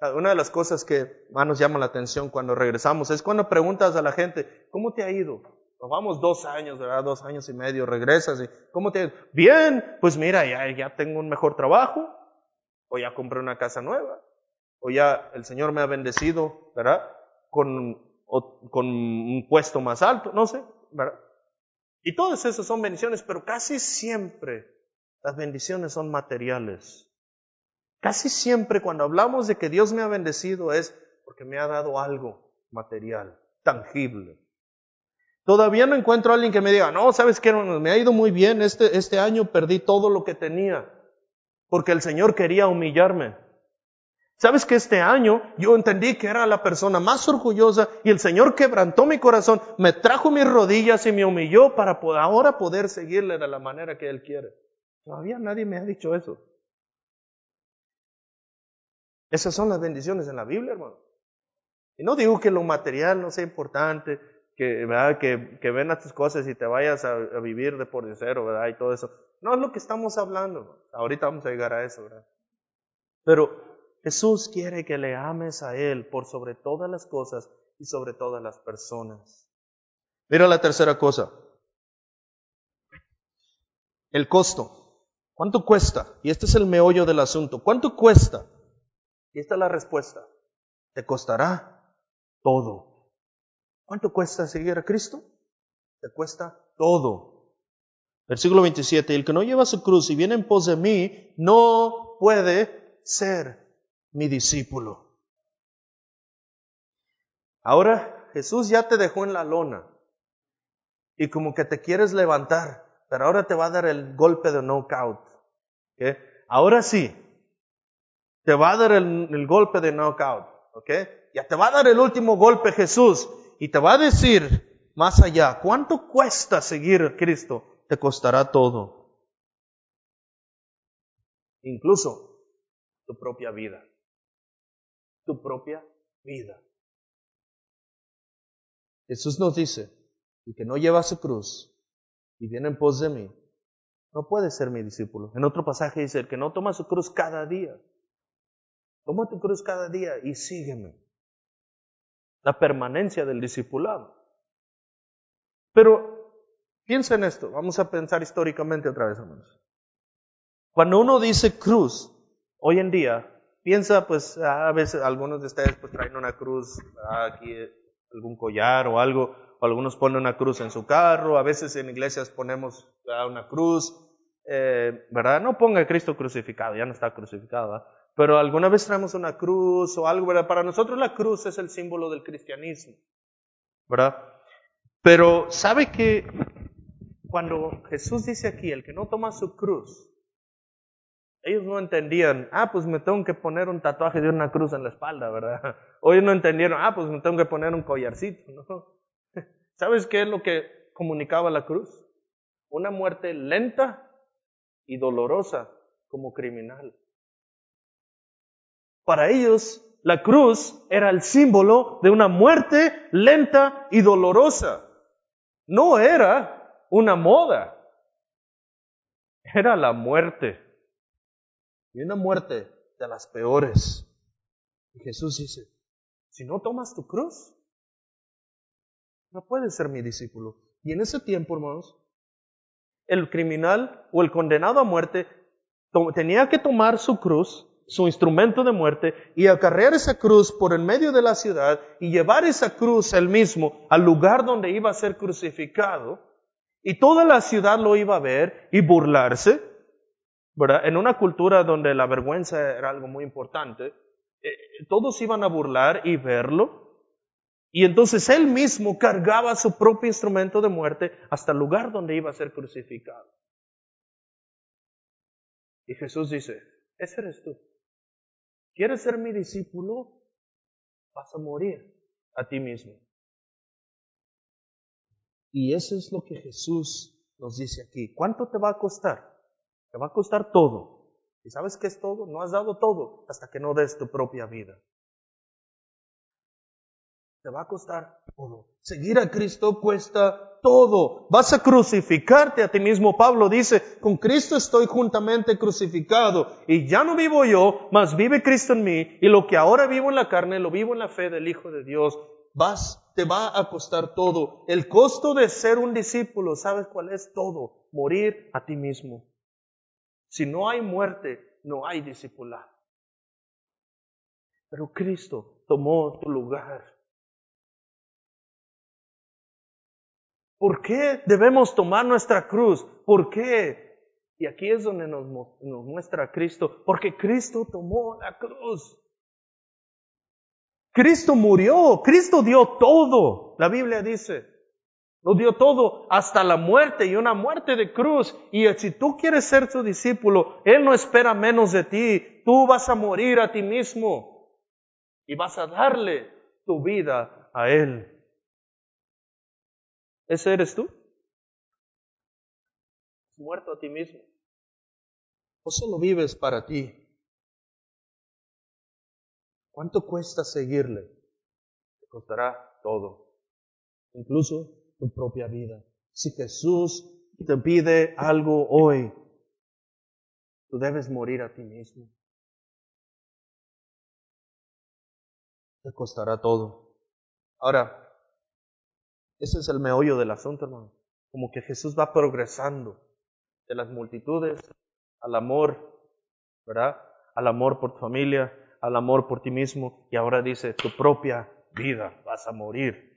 Una de las cosas que más nos llama la atención cuando regresamos es cuando preguntas a la gente, ¿cómo te ha ido? Nos vamos dos años, ¿verdad? Dos años y medio, regresas y, ¿cómo te ha ido? Bien, pues mira, ya, ya tengo un mejor trabajo, o ya compré una casa nueva, o ya el Señor me ha bendecido, ¿verdad? Con, con un puesto más alto, no sé, ¿verdad? Y todas esas son bendiciones, pero casi siempre las bendiciones son materiales. Casi siempre cuando hablamos de que Dios me ha bendecido es porque me ha dado algo material, tangible. Todavía no encuentro a alguien que me diga, no, sabes que me ha ido muy bien, este, este año perdí todo lo que tenía, porque el Señor quería humillarme. Sabes que este año yo entendí que era la persona más orgullosa y el Señor quebrantó mi corazón, me trajo mis rodillas y me humilló para ahora poder seguirle de la manera que Él quiere. Todavía nadie me ha dicho eso. Esas son las bendiciones en la Biblia, hermano. Y no digo que lo material no sea importante, que, ¿verdad? que, que vendas tus cosas y te vayas a, vivir de por cero, ¿verdad? Y todo eso. No es lo que estamos hablando. Ahorita vamos a llegar a eso, ¿verdad? Pero Jesús quiere que le ames a Él por sobre todas las cosas y sobre todas las personas. Mira la tercera cosa. El costo. ¿Cuánto cuesta? Y este es el meollo del asunto. ¿Cuánto cuesta y esta es la respuesta. Te costará todo. ¿Cuánto cuesta seguir a Cristo? Te cuesta todo. Versículo 27. El que no lleva su cruz y viene en pos de mí, no puede ser mi discípulo. Ahora, Jesús ya te dejó en la lona y como que te quieres levantar, pero ahora te va a dar el golpe de knockout. ¿okay? Ahora sí, te va a dar el, golpe de knockout. ¿ok? Ya te va a dar el último golpe Jesús y te va a decir más allá, ¿cuánto cuesta seguir a Cristo? Te costará todo. Incluso tu propia vida. Tu propia vida. Jesús nos dice, el que no lleva su cruz y viene en pos de mí, no puede ser mi discípulo. En otro pasaje dice, el que no toma su cruz cada día, toma tu cruz cada día y sígueme. La permanencia del discipulado. Pero piensa en esto, vamos a pensar históricamente otra vez, hermanos. Cuando uno dice cruz, hoy en día, piensa, pues a veces algunos de ustedes pues traen una cruz, aquí algún collar o algo, o algunos ponen una cruz en su carro, a veces en iglesias ponemos una cruz, eh, ¿verdad? No ponga Cristo crucificado, ya no está crucificado, pero alguna vez traemos una cruz o algo, ¿verdad? Para nosotros la cruz es el símbolo del cristianismo, ¿verdad? Pero ¿sabe que cuando Jesús dice aquí, el que no toma su cruz, ellos no entendían, ah, pues me tengo que poner un tatuaje de una cruz en la espalda, ¿verdad? O ellos no entendieron, ah, pues me tengo que poner un collarcito, ¿no? ¿Sabes qué es lo que comunicaba la cruz? Una muerte lenta y dolorosa como criminal. Para ellos, la cruz era el símbolo de una muerte lenta y dolorosa. No era una moda, era la muerte y una muerte de las peores. Y Jesús dice, si no tomas tu cruz, no puedes ser mi discípulo. Y en ese tiempo, hermanos, el criminal o el condenado a muerte tenía que tomar su cruz, su instrumento de muerte, y acarrear esa cruz por el medio de la ciudad y llevar esa cruz él mismo al lugar donde iba a ser crucificado. Y toda la ciudad lo iba a ver y burlarse en una cultura donde la vergüenza era algo muy importante, eh, todos iban a burlar y verlo. Y entonces él mismo cargaba su propio instrumento de muerte hasta el lugar donde iba a ser crucificado. Y Jesús dice, ese eres tú. ¿Quieres ser mi discípulo? Vas a morir a ti mismo. Y eso es lo que Jesús nos dice aquí. ¿Cuánto te va a costar? Te va a costar todo. ¿Y sabes qué es todo? No has dado todo hasta que no des tu propia vida. Te va a costar todo. Seguir a Cristo cuesta todo. Vas a crucificarte a ti mismo. Pablo dice, con Cristo estoy juntamente crucificado y ya no vivo yo, mas vive Cristo en mí y lo que ahora vivo en la carne lo vivo en la fe del Hijo de Dios. Vas, te va a costar todo. El costo de ser un discípulo, ¿sabes cuál es todo? Morir a ti mismo. Si no hay muerte, no hay discipulado. Pero Cristo tomó tu lugar. ¿Por qué debemos tomar nuestra cruz? ¿Por qué? Y aquí es donde nos, nos muestra Cristo, porque Cristo tomó la cruz. Cristo murió, Cristo dio todo. La Biblia dice, lo dio todo hasta la muerte y una muerte de cruz. Y si tú quieres ser su discípulo, Él no espera menos de ti. Tú vas a morir a ti mismo y vas a darle tu vida a Él. ¿Ese eres tú? Muerto a ti mismo. ¿O solo vives para ti? ¿Cuánto cuesta seguirle? Te costará todo. Incluso tu propia vida. Si Jesús te pide algo hoy, tú debes morir a ti mismo. Te costará todo. Ahora, ese es el meollo del asunto, hermano. Como que Jesús va progresando de las multitudes al amor, ¿verdad? Al amor por tu familia, al amor por ti mismo, y ahora dice, tu propia vida vas a morir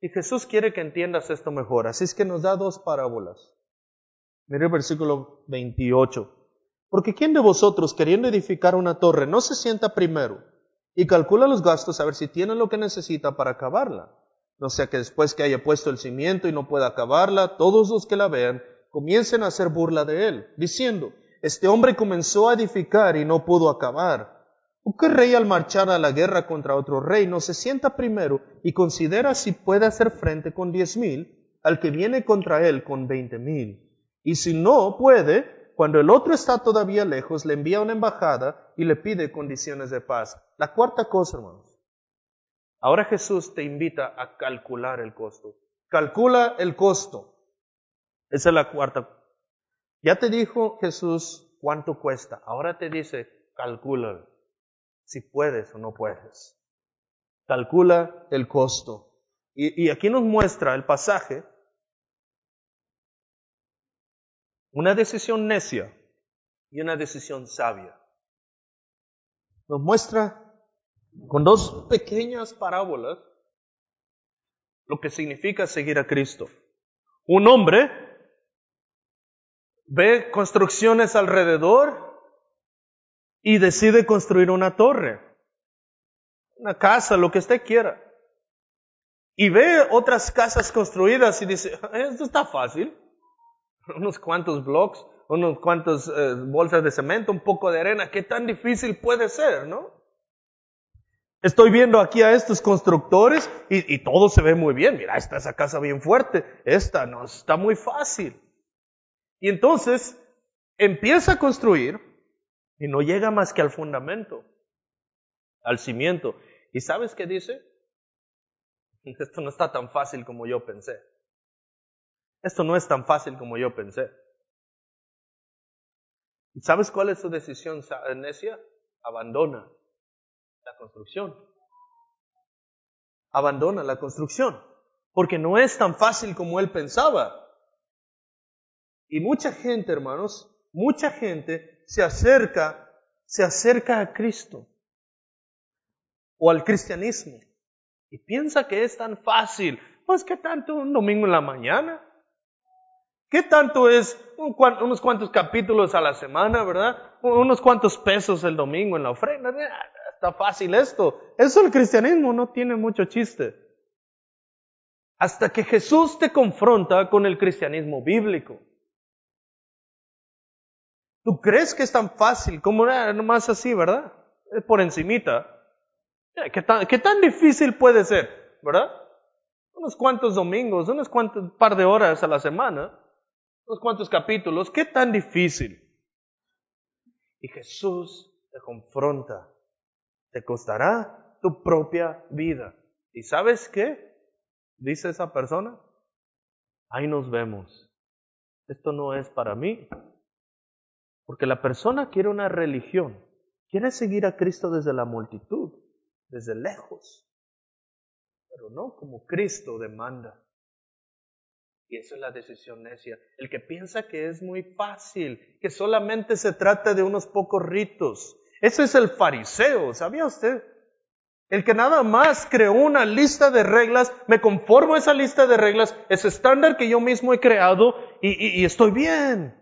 y Jesús quiere que entiendas esto mejor, así es que nos da dos parábolas. Mire el versículo 28. Porque ¿quién de vosotros, queriendo edificar una torre, no se sienta primero y calcula los gastos a ver si tiene lo que necesita para acabarla. No sea que después que haya puesto el cimiento y no pueda acabarla, todos los que la vean comiencen a hacer burla de él, diciendo, este hombre comenzó a edificar y no pudo acabar. ¿O qué rey al marchar a la guerra contra otro rey no se sienta primero y considera si puede hacer frente con diez mil al que viene contra él con veinte mil? Y si no puede, cuando el otro está todavía lejos, le envía una embajada y le pide condiciones de paz. La cuarta cosa, hermanos. Ahora Jesús te invita a calcular el costo. Calcula el costo. Esa es la cuarta. Ya te dijo Jesús cuánto cuesta. Ahora te dice, calcula si puedes o no puedes. Calcula el costo. Y, aquí nos muestra el pasaje Una decisión necia y una decisión sabia. Nos muestra con dos pequeñas parábolas lo que significa seguir a Cristo. Un hombre ve construcciones alrededor y decide construir una torre, una casa, lo que usted quiera. Y ve otras casas construidas y dice, esto está fácil unos cuantos blocks, unos cuantos eh, bolsas de cemento, un poco de arena, ¿qué tan difícil puede ser, no? Estoy viendo aquí a estos constructores y, todo se ve muy bien. Mira, esta esa casa bien fuerte, esta no está muy fácil. Y entonces empieza a construir y no llega más que al fundamento, al cimiento. ¿Y sabes qué dice? Esto no está tan fácil como yo pensé. Esto no es tan fácil como yo pensé. ¿Y sabes cuál es su decisión necia? Abandona la construcción. Abandona la construcción. Porque no es tan fácil como él pensaba. Y mucha gente, hermanos, mucha gente se acerca, se acerca a Cristo o al cristianismo y piensa que es tan fácil. Pues que tanto un domingo en la mañana, ¿Qué tanto es unos cuantos capítulos a la semana, verdad? Unos cuantos pesos el domingo en la ofrenda. Está fácil esto. Eso el cristianismo no tiene mucho chiste. Hasta que Jesús te confronta con el cristianismo bíblico. ¿Tú crees que es tan fácil como nomás así, verdad? Por encimita. ¿Qué tan, ¿Qué tan difícil puede ser, verdad? Unos cuantos domingos, unos cuantos par de horas a la semana unos cuantos capítulos, ¿qué tan difícil? Y Jesús te confronta, te costará tu propia vida. ¿Y sabes qué? Dice esa persona, ahí nos vemos. Esto no es para mí. Porque la persona quiere una religión, quiere seguir a Cristo desde la multitud, desde lejos, pero no como Cristo demanda. Y esa es la decisión necia. El que piensa que es muy fácil, que solamente se trata de unos pocos ritos. Ese es el fariseo, ¿sabía usted? El que nada más creó una lista de reglas, me conformo a esa lista de reglas, ese estándar que yo mismo he creado y, estoy bien.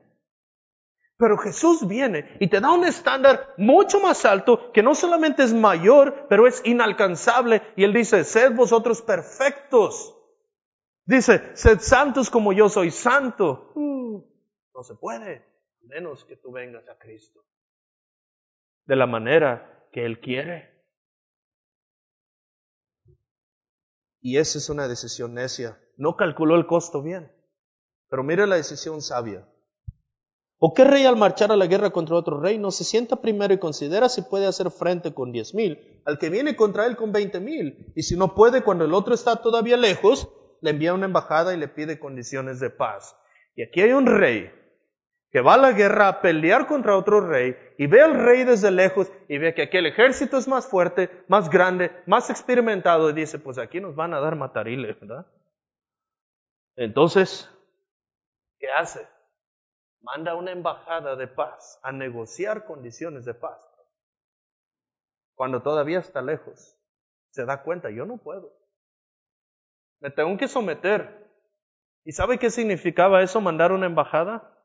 Pero Jesús viene y te da un estándar mucho más alto que no solamente es mayor, pero es inalcanzable. Y Él dice, sed vosotros perfectos Dice, sed santos como yo soy santo. Uh, no se puede, menos que tú vengas a Cristo. De la manera que Él quiere. Y esa es una decisión necia. No calculó el costo bien. Pero mire la decisión sabia. ¿O qué rey al marchar a la guerra contra otro rey no se sienta primero y considera si puede hacer frente con diez mil al que viene contra él con veinte mil? Y si no puede cuando el otro está todavía lejos, le envía una embajada y le pide condiciones de paz. Y aquí hay un rey que va a la guerra a pelear contra otro rey y ve al rey desde lejos y ve que aquí el ejército es más fuerte, más grande, más experimentado y dice, pues aquí nos van a dar matariles, ¿verdad? Entonces, ¿qué hace? Manda una embajada de paz a negociar condiciones de paz. Cuando todavía está lejos, se da cuenta, yo no puedo. Me tengo que someter. ¿Y sabe qué significaba eso, mandar una embajada?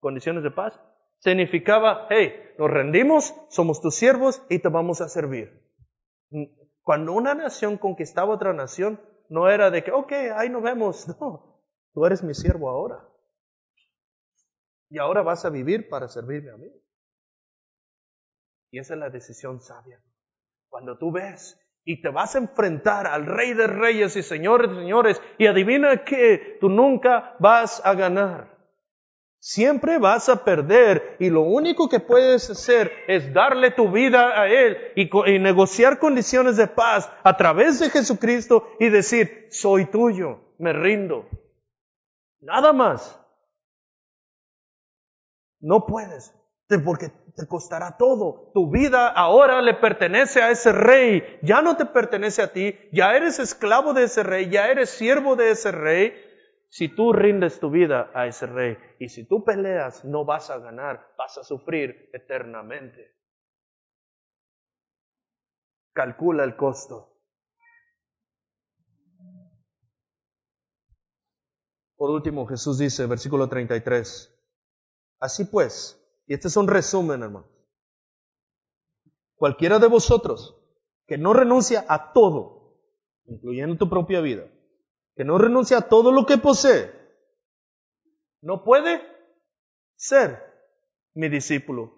Condiciones de paz. Significaba, hey, nos rendimos, somos tus siervos y te vamos a servir. Cuando una nación conquistaba otra nación, no era de que, ok, ahí nos vemos. No, tú eres mi siervo ahora. Y ahora vas a vivir para servirme a mí. Y esa es la decisión sabia. Cuando tú ves y te vas a enfrentar al Rey de Reyes y Señores de Señores, y adivina que tú nunca vas a ganar. Siempre vas a perder y lo único que puedes hacer es darle tu vida a Él y, negociar condiciones de paz a través de Jesucristo y decir, soy tuyo, me rindo. Nada más. No puedes, porque te costará todo. Tu vida ahora le pertenece a ese rey, ya no te pertenece a ti, ya eres esclavo de ese rey, ya eres siervo de ese rey. Si tú rindes tu vida a ese rey y si tú peleas, no vas a ganar, vas a sufrir eternamente. Calcula el costo. Por último, Jesús dice, versículo 33, así pues, y este es un resumen, hermano, cualquiera de vosotros que no renuncia a todo, incluyendo tu propia vida, que no renuncia a todo lo que posee, no puede ser mi discípulo.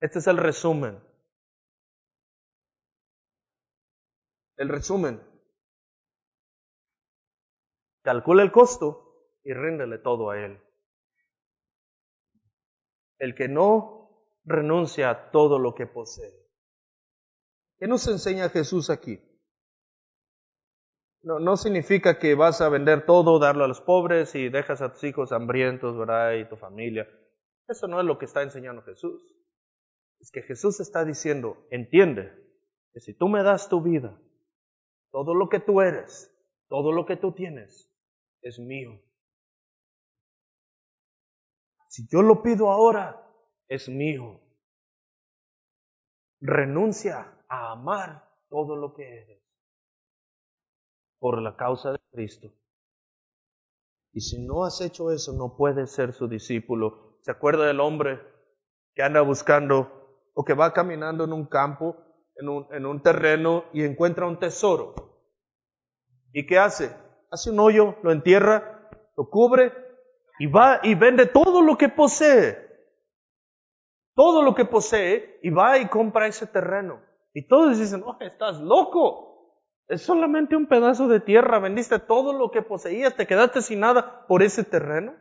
Este es el resumen. El resumen. Calcula el costo y ríndele todo a Él. El que no renuncia a todo lo que posee. ¿Qué nos enseña Jesús aquí? No, significa que vas a vender todo, darlo a los pobres y dejas a tus hijos hambrientos, ¿verdad? Y tu familia. Eso no es lo que está enseñando Jesús. Es que Jesús está diciendo, entiende que si tú me das tu vida, todo lo que tú eres, todo lo que tú tienes, es mío. Si yo lo pido ahora, es mío. Renuncia a amar todo lo que eres por la causa de Cristo. Y si no has hecho eso, no puedes ser su discípulo. ¿Se acuerda del hombre que anda buscando o que va caminando en un campo, en un, en un terreno y encuentra un tesoro? ¿Y qué hace? Hace un hoyo, lo entierra, lo cubre y va y vende todo lo que posee. Todo lo que posee y va y compra ese terreno. Y todos dicen, oh, estás loco. Es solamente un pedazo de tierra, vendiste todo lo que poseías, te quedaste sin nada por ese terreno.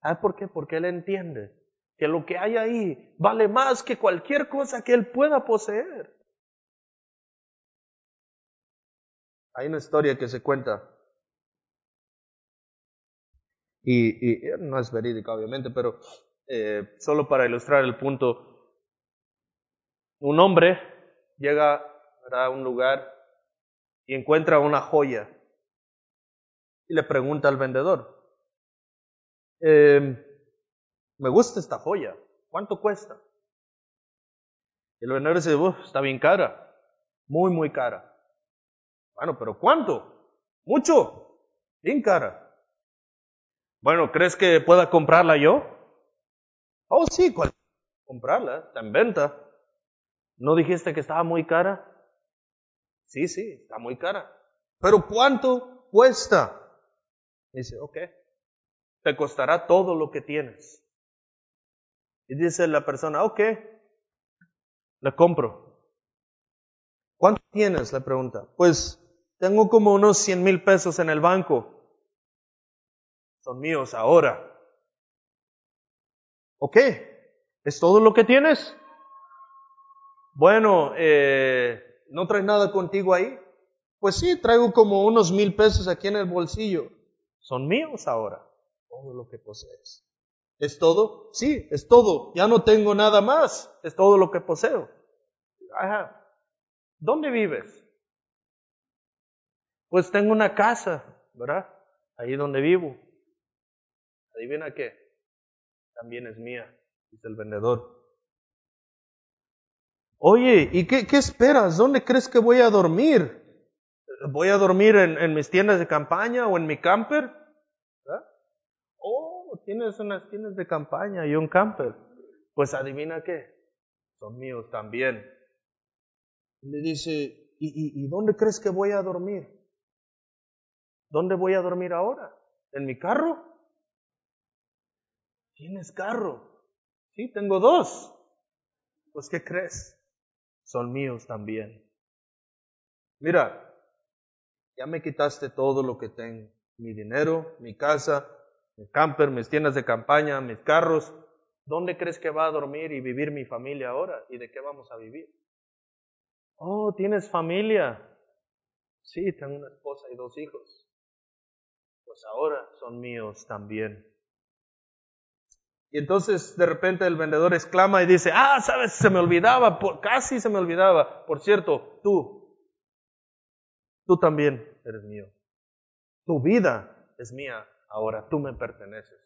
¿Ah, por qué? Porque él entiende que lo que hay ahí vale más que cualquier cosa que él pueda poseer. Hay una historia que se cuenta, y, no es verídica obviamente, pero eh, solo para ilustrar el punto, un hombre llega a un lugar encuentra una joya y le pregunta al vendedor, em, me gusta esta joya, ¿cuánto cuesta? Y el vendedor dice, está bien cara, muy, muy cara. Bueno, pero ¿cuánto? Mucho, bien cara. Bueno, ¿crees que pueda comprarla yo? Oh, sí, comprarla, está en venta. ¿No dijiste que estaba muy cara? Sí, sí, está muy cara. Pero ¿cuánto cuesta? Dice, ok, te costará todo lo que tienes. Y dice la persona, ok, le compro. ¿Cuánto tienes? Le pregunta. Pues tengo como unos 100 mil pesos en el banco. Son míos ahora. Ok, ¿es todo lo que tienes? Bueno, eh, ¿No traes nada contigo ahí? Pues sí, traigo como unos mil pesos aquí en el bolsillo. Son míos ahora. Todo lo que posees. ¿Es todo? Sí, es todo. Ya no tengo nada más. Es todo lo que poseo. Ajá. ¿Dónde vives? Pues tengo una casa, ¿verdad? Ahí donde vivo. Adivina qué. También es mía, dice el vendedor. Oye, ¿y qué, esperas? ¿Dónde crees que voy a dormir? ¿Voy a dormir en, mis tiendas de campaña o en mi camper? Oh, tienes unas tiendas de campaña y un camper. Pues adivina qué, son míos también. Le dice, ¿y, y dónde crees que voy a dormir? ¿Dónde voy a dormir ahora? ¿En mi carro? ¿Tienes carro? Sí, tengo dos. Pues, ¿qué crees? Son míos también. Mira, ya me quitaste todo lo que tengo. Mi dinero, mi casa, mi camper, mis tiendas de campaña, mis carros. ¿Dónde crees que va a dormir y vivir mi familia ahora? ¿Y de qué vamos a vivir? Oh, ¿tienes familia? Sí, tengo una esposa y dos hijos. Pues ahora son míos también. Y entonces de repente el vendedor exclama y dice, ah, sabes, se me olvidaba, casi se me olvidaba. Por cierto, tú, tú también eres mío. Tu vida es mía ahora, tú me perteneces.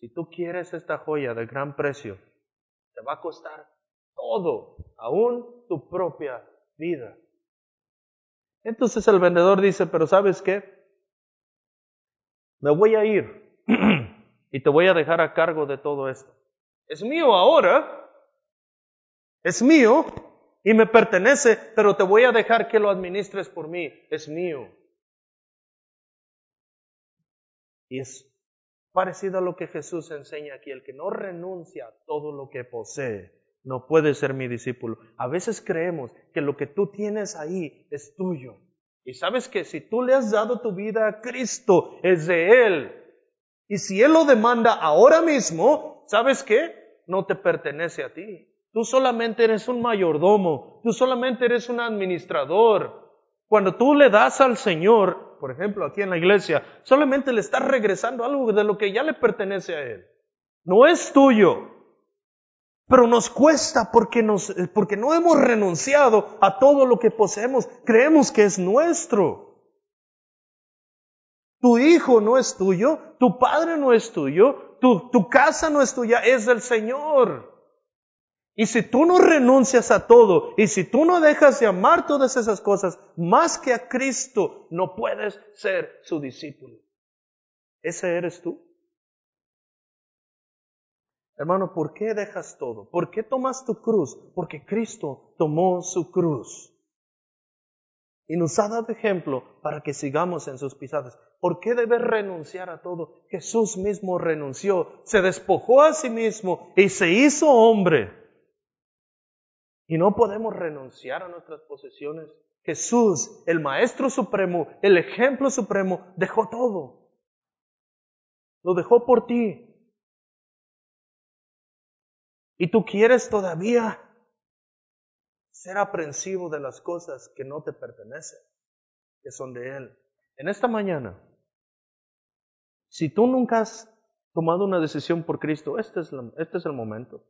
Si tú quieres esta joya de gran precio, te va a costar todo, aún tu propia vida. Entonces el vendedor dice, pero ¿sabes qué? Me voy a ir y te voy a dejar a cargo de todo esto. Es mío ahora, es mío y me pertenece, pero te voy a dejar que lo administres por mí, es mío. Y es parecido a lo que Jesús enseña aquí, el que no renuncia a todo lo que posee, no puede ser mi discípulo. A veces creemos que lo que tú tienes ahí es tuyo. Y sabes que si tú le has dado tu vida a Cristo, es de Él. Y si Él lo demanda ahora mismo, ¿sabes qué? No te pertenece a ti. Tú solamente eres un mayordomo, tú solamente eres un administrador. Cuando tú le das al Señor, por ejemplo, aquí en la iglesia, solamente le estás regresando algo de lo que ya le pertenece a Él. No es tuyo. Pero nos cuesta porque, porque no hemos renunciado a todo lo que poseemos. Creemos que es nuestro. Tu hijo no es tuyo, tu padre no es tuyo, tu, casa no es tuya, es del Señor. Y si tú no renuncias a todo, y si tú no dejas de amar todas esas cosas más que a Cristo, no puedes ser su discípulo. ¿Ese eres tú? Hermano, ¿por qué dejas todo? ¿Por qué tomas tu cruz? Porque Cristo tomó su cruz y nos ha dado ejemplo para que sigamos en sus pisadas. ¿Por qué debe renunciar a todo? Jesús mismo renunció, se despojó a sí mismo y se hizo hombre. Y no podemos renunciar a nuestras posesiones. Jesús, el Maestro Supremo, el ejemplo supremo, dejó todo. Lo dejó por ti. Y tú quieres todavía ser aprensivo de las cosas que no te pertenecen, que son de Él. En esta mañana, si tú nunca has tomado una decisión por Cristo, este es, este es el momento.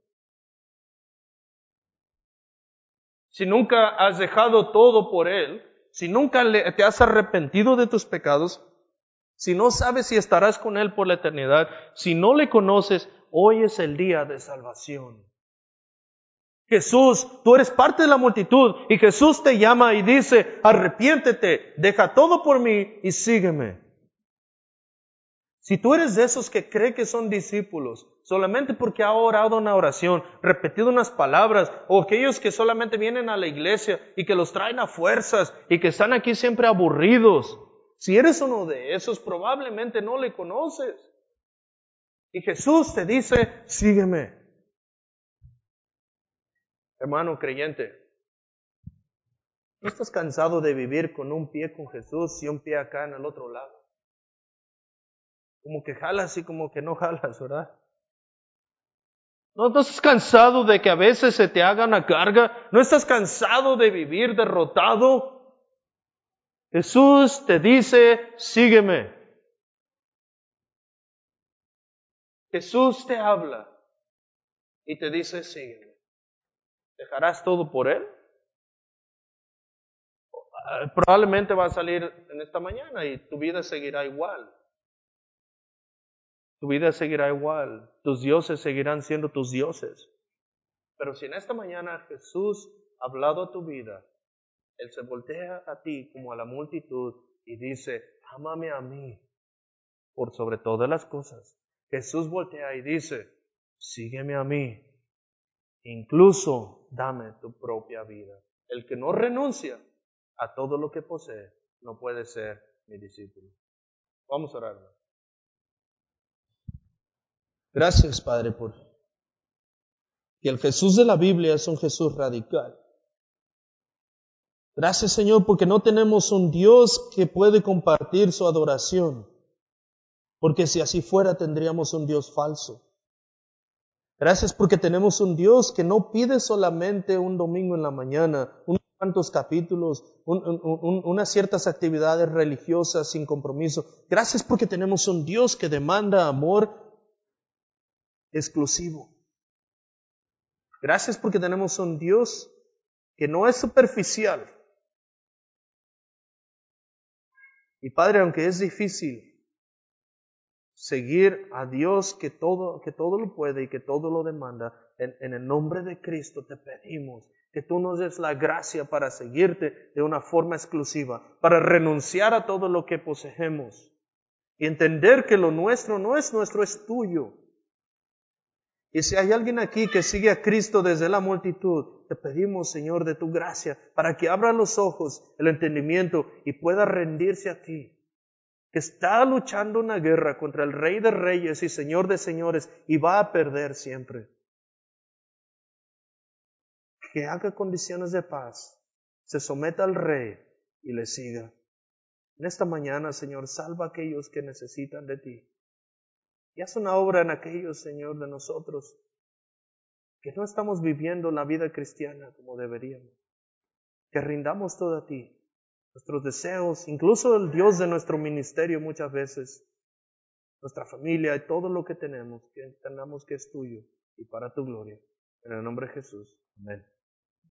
Si nunca has dejado todo por Él, si nunca te has arrepentido de tus pecados, si no sabes si estarás con Él por la eternidad, si no le conoces, hoy es el día de salvación. Jesús, tú eres parte de la multitud y Jesús te llama y dice, arrepiéntete, deja todo por mí y sígueme. Si tú eres de esos que cree que son discípulos, solamente porque ha orado una oración, repetido unas palabras, o aquellos que solamente vienen a la iglesia y que los traen a fuerzas y que están aquí siempre aburridos, si eres uno de esos, probablemente no le conoces. Y Jesús te dice, sígueme. Hermano creyente, ¿no estás cansado de vivir con un pie con Jesús y un pie acá en el otro lado? Como que jalas y como que no jalas, ¿verdad? ¿No estás cansado de que a veces se te haga una carga? ¿No estás cansado de vivir derrotado? Jesús te dice, sígueme. Jesús te habla y te dice, sígueme. ¿Dejarás todo por Él? Ah, probablemente va a salir en esta mañana y tu vida seguirá igual. Tu vida seguirá igual. Tus dioses seguirán siendo tus dioses. Pero si en esta mañana Jesús ha hablado a tu vida, Él se voltea a ti como a la multitud y dice, ámame a mí por sobre todas las cosas. Jesús voltea y dice, sígueme a mí incluso dame tu propia vida. El que no renuncia a todo lo que posee no puede ser mi discípulo. Vamos a orar. Gracias, Padre, por que el Jesús de la Biblia es un Jesús radical. Gracias, Señor, porque no tenemos un Dios que puede compartir su adoración, porque si así fuera tendríamos un Dios falso. Gracias porque tenemos un Dios que no pide solamente un domingo en la mañana, unos cuantos capítulos, unas ciertas actividades religiosas sin compromiso. Gracias porque tenemos un Dios que demanda amor exclusivo. Gracias porque tenemos un Dios que no es superficial. Y Padre, aunque es difícil seguir a Dios que todo, que todo lo puede y que todo lo demanda, en, en el nombre de Cristo te pedimos que tú nos des la gracia para seguirte de una forma exclusiva, para renunciar a todo lo que poseemos y entender que lo nuestro no es nuestro, es tuyo. Y si hay alguien aquí que sigue a Cristo desde la multitud, te pedimos, Señor, de tu gracia, para que abra los ojos, el entendimiento y pueda rendirse a ti. Que está luchando una guerra contra el Rey de Reyes y Señor de Señores y va a perder siempre. Que haga condiciones de paz, se someta al Rey y le siga. En esta mañana, Señor, salva a aquellos que necesitan de ti. Y haz una obra en aquellos, Señor, de nosotros que no estamos viviendo la vida cristiana como deberíamos. Que rindamos todo a ti, nuestros deseos, incluso el Dios de nuestro ministerio muchas veces, nuestra familia y todo lo que tenemos, que entendamos que es tuyo y para tu gloria. En el nombre de Jesús. Amén.